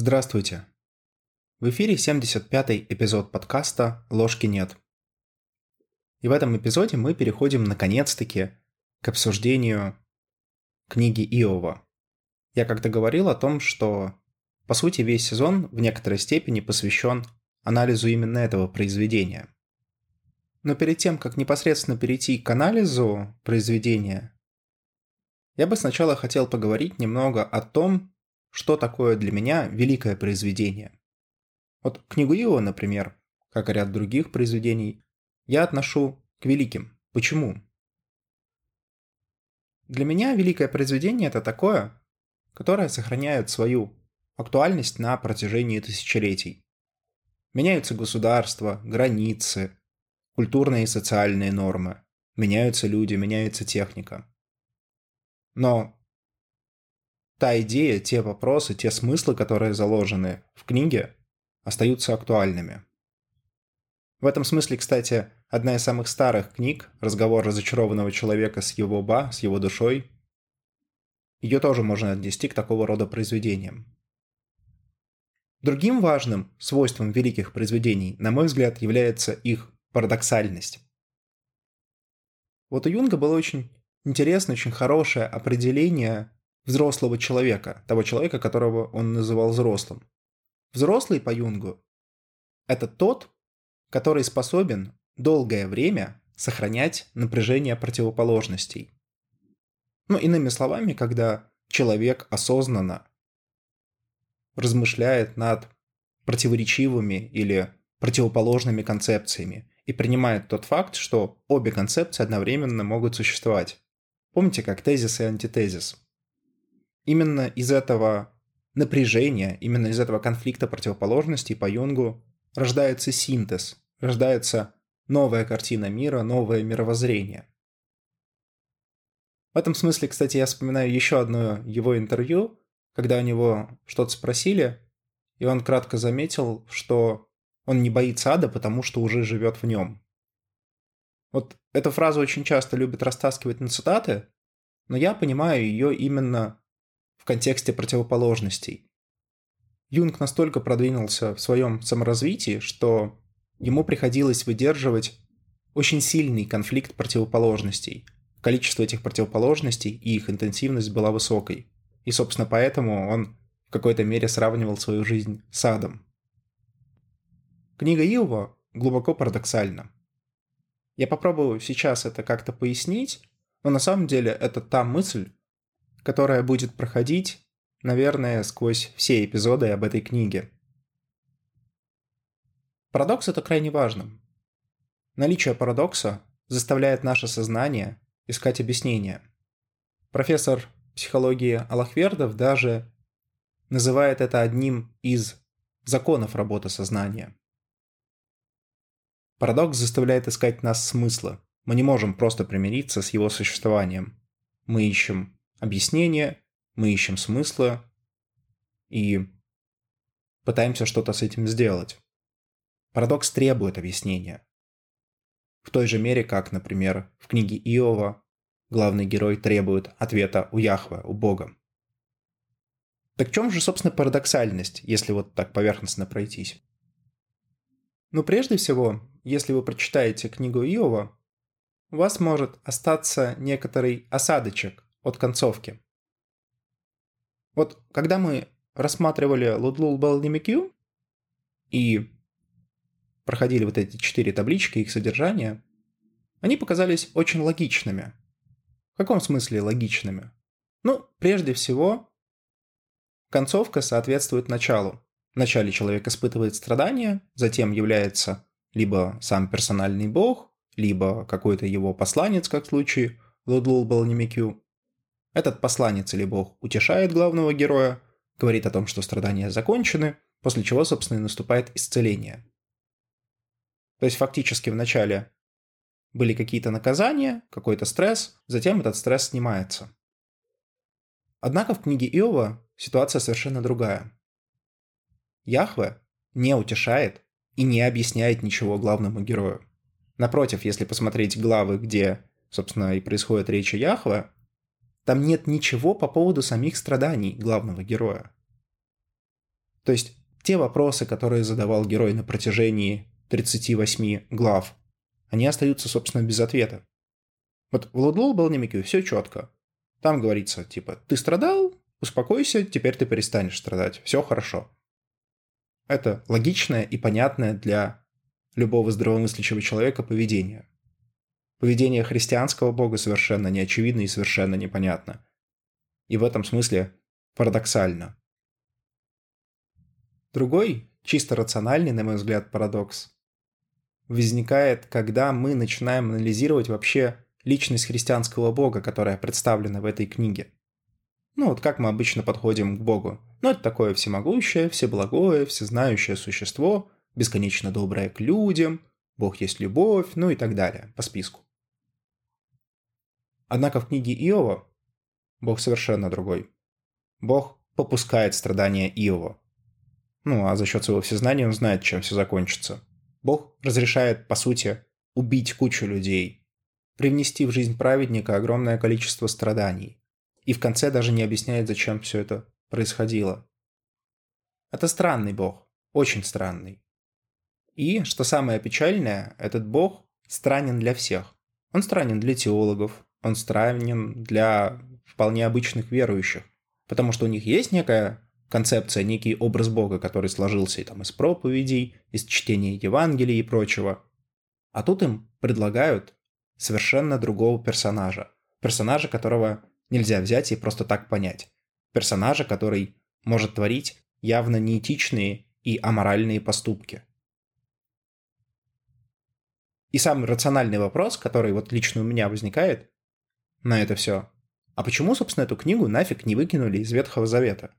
Здравствуйте. В эфире 75-й эпизод подкаста «Ложки нет». И в этом эпизоде мы переходим наконец-таки к обсуждению книги Иова. Я как-то говорил о том, что, по сути, весь сезон в некоторой степени посвящен анализу именно этого произведения. Но перед тем, как непосредственно перейти к анализу произведения, я бы сначала хотел поговорить немного о том, что такое для меня великое произведение. Вот книгу Иова, например, как и ряд других произведений, я отношу к великим. Почему? Для меня великое произведение – это такое, которое сохраняет свою актуальность на протяжении тысячелетий. Меняются государства, границы, культурные и социальные нормы, меняются люди, меняется техника. Но та идея, те вопросы, те смыслы, которые заложены в книге, остаются актуальными. В этом смысле, кстати, одна из самых старых книг «Разговор разочарованного человека с его ба, с его душой», ее тоже можно отнести к такого рода произведениям. Другим важным свойством великих произведений, на мой взгляд, является их парадоксальность. Вот у Юнга было очень интересное, очень хорошее определение взрослого человека, того человека, которого он называл взрослым. Взрослый по Юнгу – это тот, который способен долгое время сохранять напряжение противоположностей. Ну, иными словами, когда человек осознанно размышляет над противоречивыми или противоположными концепциями и принимает тот факт, что обе концепции одновременно могут существовать. Помните, как тезис и антитезис – именно из этого напряжения, именно из этого конфликта противоположностей по Юнгу рождается синтез, рождается новая картина мира, новое мировоззрение. В этом смысле, кстати, я вспоминаю еще одно его интервью, когда у него что-то спросили, и он кратко заметил, что он не боится ада, потому что уже живет в нем. Вот эту фразу очень часто любят растаскивать на цитаты, но я понимаю ее именно контексте противоположностей. Юнг настолько продвинулся в своем саморазвитии, что ему приходилось выдерживать очень сильный конфликт противоположностей. Количество этих противоположностей и их интенсивность была высокой. И, собственно, поэтому он в какой-то мере сравнивал свою жизнь с адом. Книга Иова глубоко парадоксальна. Я попробую сейчас это как-то пояснить, но на самом деле это та мысль, которая будет проходить, наверное, сквозь все эпизоды об этой книге. Парадокс – это крайне важно. Наличие парадокса заставляет наше сознание искать объяснение. Профессор психологии Аллахвердов даже называет это одним из законов работы сознания. Парадокс заставляет искать нас смысла. Мы не можем просто примириться с его существованием. Мы ищем объяснение, мы ищем смысла и пытаемся что-то с этим сделать. Парадокс требует объяснения. В той же мере, как, например, в книге Иова главный герой требует ответа у Яхве, у Бога. Так в чем же, собственно, парадоксальность, если вот так поверхностно пройтись? Ну, прежде всего, если вы прочитаете книгу Иова, у вас может остаться некоторый осадочек от концовки. Вот когда мы рассматривали Лудлул Балнимикю и проходили вот эти четыре таблички, их содержание, они показались очень логичными. В каком смысле логичными? Ну, прежде всего, концовка соответствует началу. В начале человек испытывает страдания, затем является либо сам персональный бог, либо какой-то его посланец, как в случае Лудлул Балнимикю, этот посланец или бог утешает главного героя, говорит о том, что страдания закончены, после чего, собственно, и наступает исцеление. То есть фактически вначале были какие-то наказания, какой-то стресс, затем этот стресс снимается. Однако в книге Иова ситуация совершенно другая. Яхве не утешает и не объясняет ничего главному герою. Напротив, если посмотреть главы, где, собственно, и происходит речь о Яхве, там нет ничего по поводу самих страданий главного героя. То есть те вопросы, которые задавал герой на протяжении 38 глав, они остаются, собственно, без ответа. Вот в Лудлоу Балнимике все четко. Там говорится, типа, ты страдал, успокойся, теперь ты перестанешь страдать, все хорошо. Это логичное и понятное для любого здравомыслящего человека поведение. Поведение христианского бога совершенно неочевидно и совершенно непонятно. И в этом смысле парадоксально. Другой, чисто рациональный, на мой взгляд, парадокс возникает, когда мы начинаем анализировать вообще личность христианского бога, которая представлена в этой книге. Ну вот как мы обычно подходим к богу. Ну это такое всемогущее, всеблагое, всезнающее существо, бесконечно доброе к людям, бог есть любовь, ну и так далее, по списку. Однако в книге Иова бог совершенно другой. Бог попускает страдания Иова. Ну, а за счет своего всезнания он знает, чем все закончится. Бог разрешает, по сути, убить кучу людей, привнести в жизнь праведника огромное количество страданий. И в конце даже не объясняет, зачем все это происходило. Это странный бог, очень странный. И, что самое печальное, этот бог странен для всех. Он странен для теологов, он странен для вполне обычных верующих, потому что у них есть некая концепция, некий образ Бога, который сложился и там из проповедей, из чтения Евангелия и прочего. А тут им предлагают совершенно другого персонажа. Персонажа, которого нельзя взять и просто так понять. Персонажа, который может творить явно неэтичные и аморальные поступки. И самый рациональный вопрос, который вот лично у меня возникает на это все. А почему, собственно, эту книгу нафиг не выкинули из Ветхого Завета?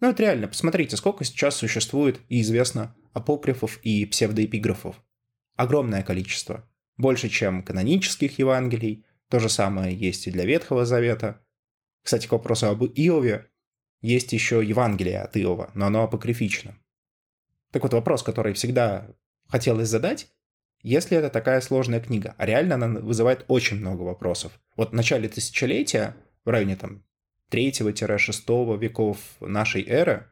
Ну, это реально, посмотрите, сколько сейчас существует и известно апокрифов и псевдоэпиграфов. Огромное количество. Больше, чем канонических Евангелий. То же самое есть и для Ветхого Завета. Кстати, к вопросу об Иове, есть еще Евангелие от Иова, но оно апокрифично. Так вот, вопрос, который всегда хотелось задать, если это такая сложная книга, а реально она вызывает очень много вопросов. Вот в начале тысячелетия, в районе там 3-6 веков нашей эры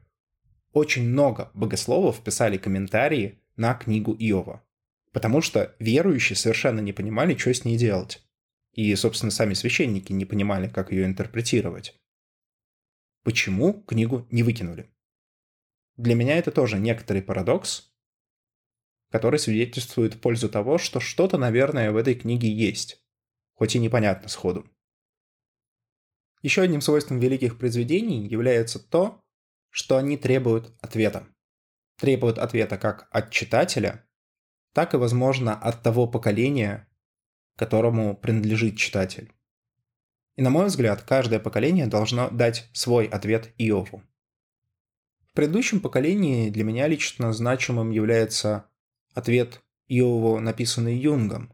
очень много богословов писали комментарии на книгу Иова. Потому что верующие совершенно не понимали, что с ней делать. И, собственно, сами священники не понимали, как ее интерпретировать. Почему книгу не выкинули? Для меня это тоже некоторый парадокс, который свидетельствует в пользу того, что что-то, наверное, в этой книге есть, хоть и непонятно сходу. Еще одним свойством великих произведений является то, что они требуют ответа. Требуют ответа как от читателя, так и, возможно, от того поколения, которому принадлежит читатель. И, на мой взгляд, каждое поколение должно дать свой ответ Иову. В предыдущем поколении для меня лично значимым является ответ Иову, написанный Юнгом,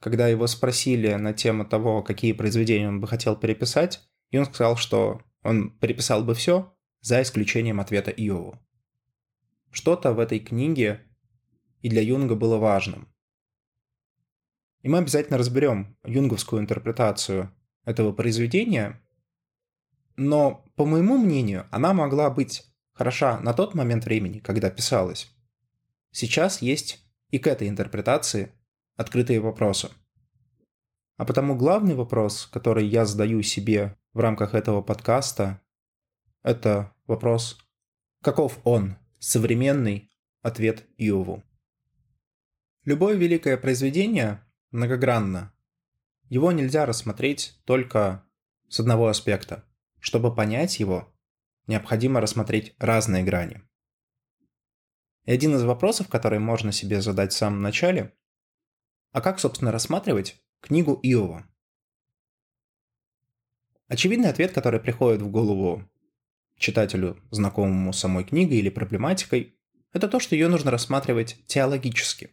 когда его спросили на тему того, какие произведения он бы хотел переписать, он сказал, что он переписал бы все, за исключением ответа Иову. Что-то в этой книге и для Юнга было важным. И мы обязательно разберем юнговскую интерпретацию этого произведения, но, по моему мнению, она могла быть хороша на тот момент времени, когда писалась. Сейчас есть и к этой интерпретации открытые вопросы. А потому главный вопрос, который я задаю себе в рамках этого подкаста, это вопрос, каков он, современный ответ Иову. Любое великое произведение многогранно. Его нельзя рассмотреть только с одного аспекта. Чтобы понять его, необходимо рассмотреть разные грани. И один из вопросов, который можно себе задать в самом начале, а как, собственно, рассматривать книгу Иова? Очевидный ответ, который приходит в голову читателю, знакомому с самой книгой или проблематикой, это то, что ее нужно рассматривать теологически.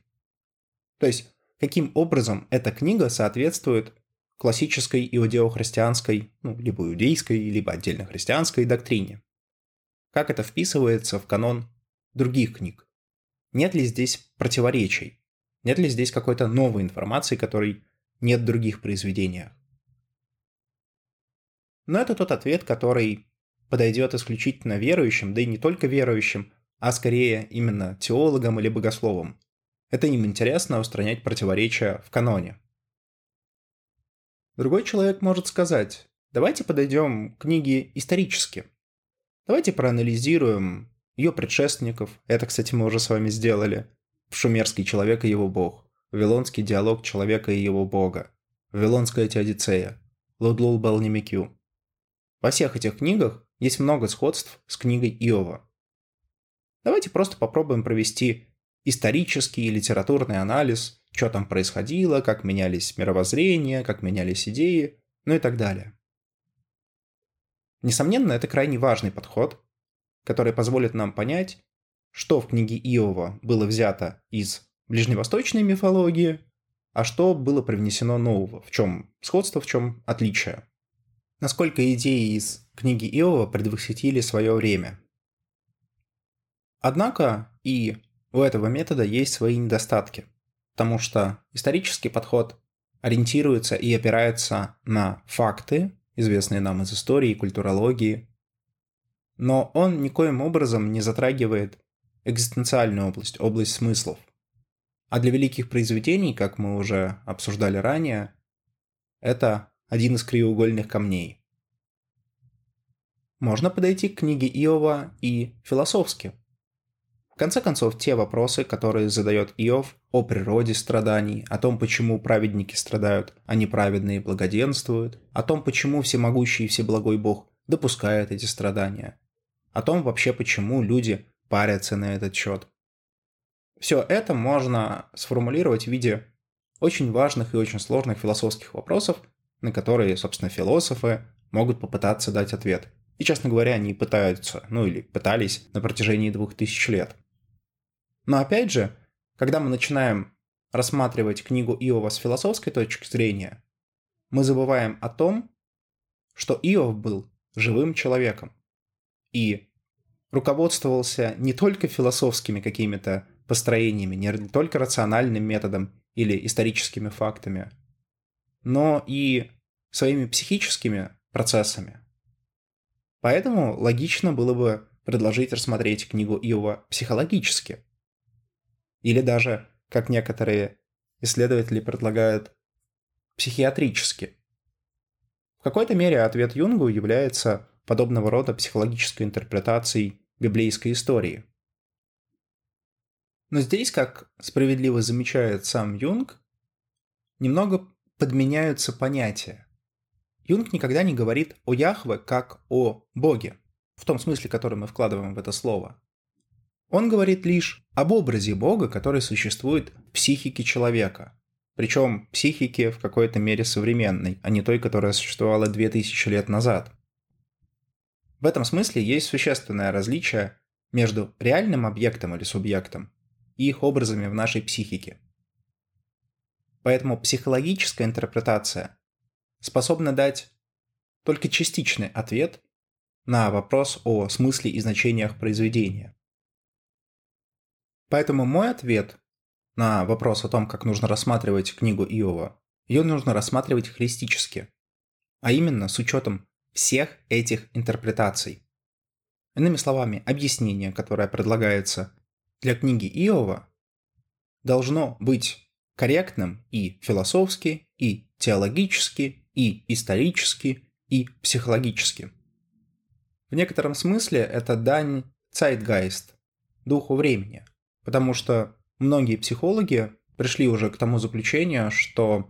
То есть, каким образом эта книга соответствует классической иудео-христианской, ну, либо иудейской, либо отдельно христианской доктрине. Как это вписывается в канон других книг? Нет ли здесь противоречий? Нет ли здесь какой-то новой информации, которой нет в других произведениях? Но это тот ответ, который подойдет исключительно верующим, да и не только верующим, а скорее именно теологам или богословам. Это им интересно устранять противоречия в каноне. Другой человек может сказать, давайте подойдем к книге исторически. Давайте проанализируем ее предшественников. Это, кстати, мы уже с вами сделали. «Шумерский человек и его бог», «Вавилонский диалог человека и его бога», «Вавилонская теодицея», «Лудлул Балнимикю». Во всех этих книгах есть много сходств с книгой Иова. Давайте просто попробуем провести исторический и литературный анализ, что там происходило, как менялись мировоззрения, как менялись идеи, ну и так далее. Несомненно, это крайне важный подход, который позволит нам понять, что в книге Иова было взято из ближневосточной мифологии, а что было привнесено нового, в чем сходство, в чем отличие. Насколько идеи из книги Иова предвосхитили свое время. Однако и у этого метода есть свои недостатки, потому что исторический подход ориентируется и опирается на факты, известные нам из истории культурологии, но он никоим образом не затрагивает экзистенциальную область, область смыслов. А для великих произведений, как мы уже обсуждали ранее, это один из краеугольных камней. Можно подойти к книге Иова и философски. В конце концов, те вопросы, которые задает Иов о природе страданий, о том, почему праведники страдают, а неправедные благоденствуют, о том, почему всемогущий и всеблагой Бог допускает эти страдания, о том вообще, почему люди парятся на этот счет. Все это можно сформулировать в виде очень важных и очень сложных философских вопросов, на которые, собственно, философы могут попытаться дать ответ. И, честно говоря, они пытаются, ну или пытались на протяжении двух тысяч лет. Но опять же, когда мы начинаем рассматривать книгу Иова с философской точки зрения, мы забываем о том, что Иов был живым человеком и руководствовался не только философскими какими-то построениями, не только рациональным методом или историческими фактами, но и своими психическими процессами. Поэтому логично было бы предложить рассмотреть книгу Иова психологически. Или даже, как некоторые исследователи предлагают, психиатрически. В какой-то мере ответ Юнгу является подобного рода психологической интерпретацией библейской истории – но здесь, как справедливо замечает сам Юнг, немного подменяются понятия. Юнг никогда не говорит о Яхве как о Боге, в том смысле, который мы вкладываем в это слово. Он говорит лишь об образе Бога, который существует в психике человека. Причем психике в какой-то мере современной, а не той, которая существовала 2000 лет назад. В этом смысле есть существенное различие между реальным объектом или субъектом и их образами в нашей психике. Поэтому психологическая интерпретация способна дать только частичный ответ на вопрос о смысле и значениях произведения. Поэтому мой ответ на вопрос о том, как нужно рассматривать книгу Иова, ее нужно рассматривать холистически, а именно с учетом всех этих интерпретаций. Иными словами, объяснение, которое предлагается для книги Иова должно быть корректным и философски, и теологически, и исторически, и психологически. В некотором смысле это дань Zeitgeist, духу времени, потому что многие психологи пришли уже к тому заключению, что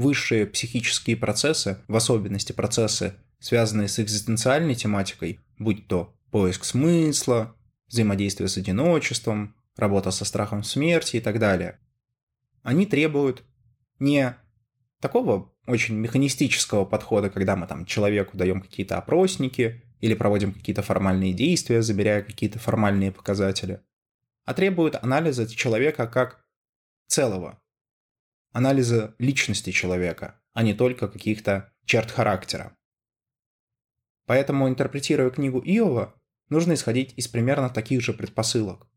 высшие психические процессы, в особенности процессы, связанные с экзистенциальной тематикой, будь то поиск смысла, взаимодействие с одиночеством, работа со страхом смерти и так далее. Они требуют не такого очень механистического подхода, когда мы там человеку даем какие-то опросники или проводим какие-то формальные действия, забирая какие-то формальные показатели, а требуют анализа человека как целого, анализа личности человека, а не только каких-то черт характера. Поэтому, интерпретируя книгу Иова, нужно исходить из примерно таких же предпосылок.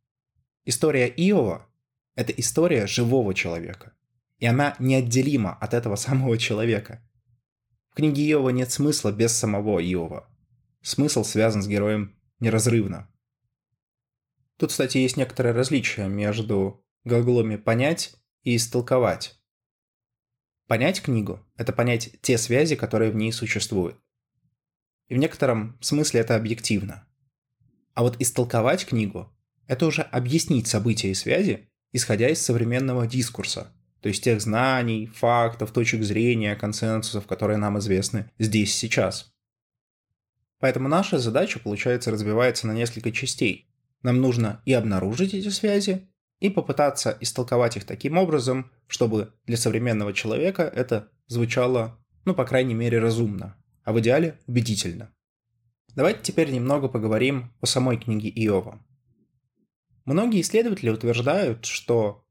История Иова – это история живого человека, и она неотделима от этого самого человека. В книге Иова нет смысла без самого Иова. смысл связан с героем неразрывно. Тут, кстати, есть некоторое различие между глаголами «понять» и «истолковать». Понять книгу – это понять те связи, которые в ней существуют. И в некотором смысле это объективно. А вот истолковать книгу – это уже объяснить события и связи, исходя из современного дискурса, то есть тех знаний, фактов, точек зрения, консенсусов, которые нам известны здесь сейчас. Поэтому наша задача, получается, разбивается на несколько частей. Нам нужно и обнаружить эти связи, и попытаться истолковать их таким образом, чтобы для современного человека это звучало, ну, по крайней мере, разумно, а в идеале убедительно. Давайте теперь немного поговорим о самой книге Иова. Многие исследователи утверждают, что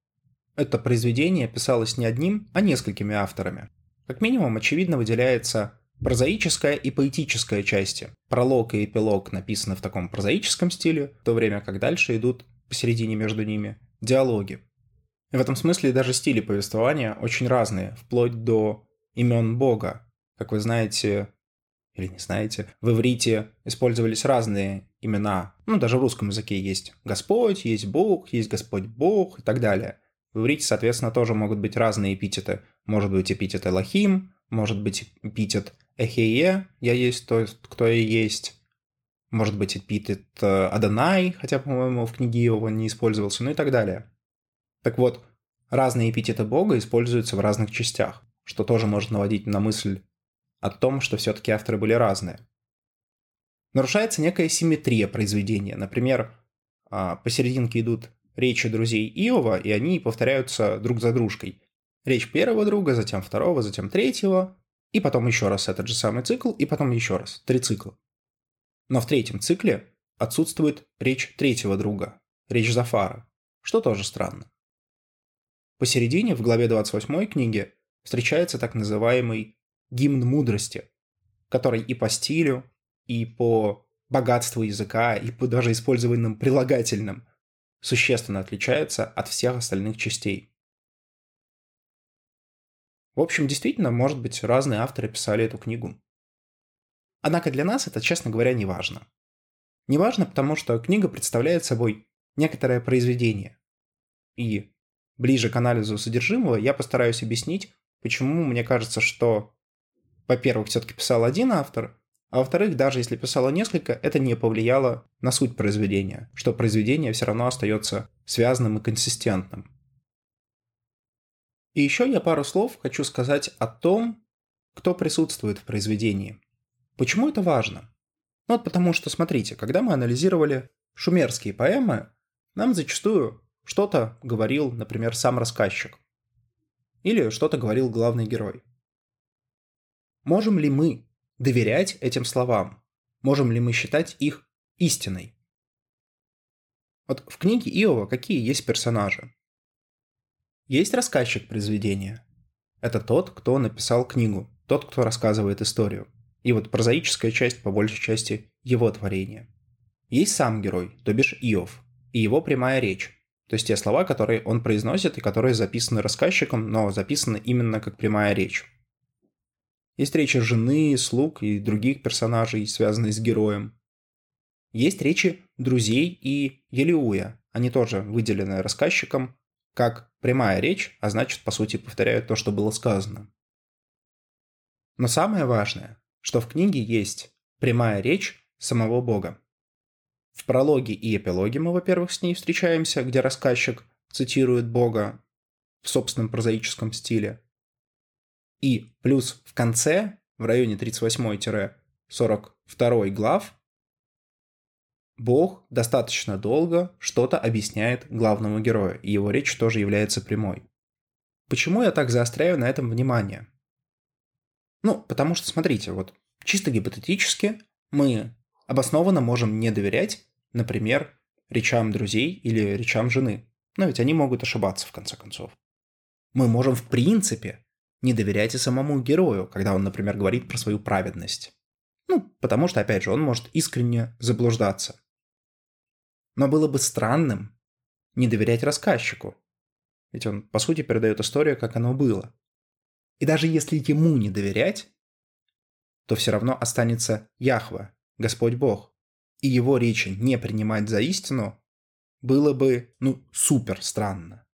это произведение писалось не одним, а несколькими авторами. Как минимум, очевидно выделяется прозаическая и поэтическая части. Пролог и эпилог написаны в таком прозаическом стиле, в то время как дальше идут посередине между ними диалоги. И в этом смысле даже стили повествования очень разные, вплоть до имен Бога. Как вы знаете, или не знаете, в иврите использовались разные имена. Ну, даже в русском языке есть Господь, есть Бог, есть Господь Бог и так далее. В иврите, соответственно, тоже могут быть разные эпитеты. Может быть эпитет Элохим, может быть эпитет Эхее, я есть то, кто я есть. Может быть эпитет Адонай, хотя, по-моему, в книге его не использовался, ну и так далее. Так вот, разные эпитеты Бога используются в разных частях, что тоже может наводить на мысль о том, что все-таки авторы были разные. Нарушается некая симметрия произведения. Например, а, посерединке идут речи друзей Иова, и они повторяются друг за дружкой. Речь первого друга, затем второго, затем третьего, и потом еще раз этот же самый цикл, и потом еще раз. Три цикла. Но в третьем цикле отсутствует речь третьего друга, речь Зафара, что тоже странно. Посередине, в главе 28 книги, встречается так называемый гимн мудрости, который и по стилю, и по богатству языка, и по даже использованным прилагательным существенно отличается от всех остальных частей. В общем, действительно, может быть, разные авторы писали эту книгу. Однако для нас это, честно говоря, не важно. Не важно, потому что книга представляет собой некоторое произведение. И ближе к анализу содержимого я постараюсь объяснить, почему мне кажется, что во-первых, все-таки писал один автор, а во-вторых, даже если писало несколько, это не повлияло на суть произведения, что произведение все равно остается связанным и консистентным. И еще я пару слов хочу сказать о том, кто присутствует в произведении. Почему это важно? Ну вот потому что, смотрите, когда мы анализировали шумерские поэмы, нам зачастую что-то говорил, например, сам рассказчик. Или что-то говорил главный герой. Можем ли мы доверять этим словам? Можем ли мы считать их истиной? Вот в книге Иова какие есть персонажи? Есть рассказчик произведения. Это тот, кто написал книгу, тот, кто рассказывает историю. И вот прозаическая часть, по большей части, его творения. Есть сам герой, то бишь Иов, и его прямая речь, то есть те слова, которые он произносит и которые записаны рассказчиком, но записаны именно как прямая речь. Есть речи жены, слуг и других персонажей, связанные с героем. Есть речи друзей и Елиуя. Они тоже выделены рассказчиком как прямая речь, а значит, по сути, повторяют то, что было сказано. Но самое важное, что в книге есть прямая речь самого Бога. В прологе и эпилоге мы, во-первых, с ней встречаемся, где рассказчик цитирует Бога в собственном прозаическом стиле. И плюс в конце, в районе 38-42 глав, Бог достаточно долго что-то объясняет главному герою, и его речь тоже является прямой. Почему я так заостряю на этом внимание? Ну, потому что, смотрите, вот чисто гипотетически мы обоснованно можем не доверять, например, речам друзей или речам жены. Но ведь они могут ошибаться, в конце концов. Мы можем, в принципе, не доверяйте самому герою, когда он, например, говорит про свою праведность. Ну, потому что, опять же, он может искренне заблуждаться. Но было бы странным не доверять рассказчику. Ведь он, по сути, передает историю, как оно было. И даже если ему не доверять, то все равно останется Яхва, Господь Бог, и его речи не принимать за истину, было бы, ну, супер странно.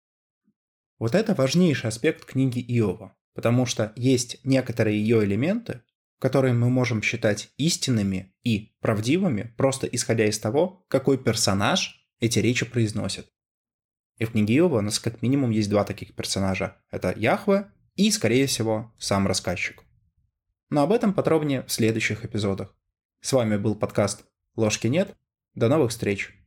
Вот это важнейший аспект книги Иова, потому что есть некоторые ее элементы, которые мы можем считать истинными и правдивыми, просто исходя из того, какой персонаж эти речи произносит. И в книге Иова у нас как минимум есть два таких персонажа. Это Яхве и, скорее всего, сам рассказчик. Но об этом подробнее в следующих эпизодах. С вами был подкаст «Ложки нет». До новых встреч!